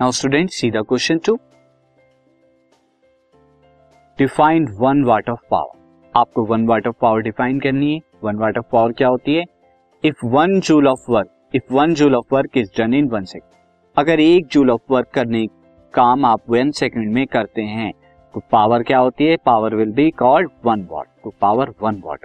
Now student see question two defined one watt of power आपको one watt of power define करनी है। One watt of power क्या होती है? If one joule of work if one joule of work is done in one second अगर एक joule of work करने काम आप वन सेकेंड में करते हैं तो पावर क्या होती है? Power will be called one watt तो power one watt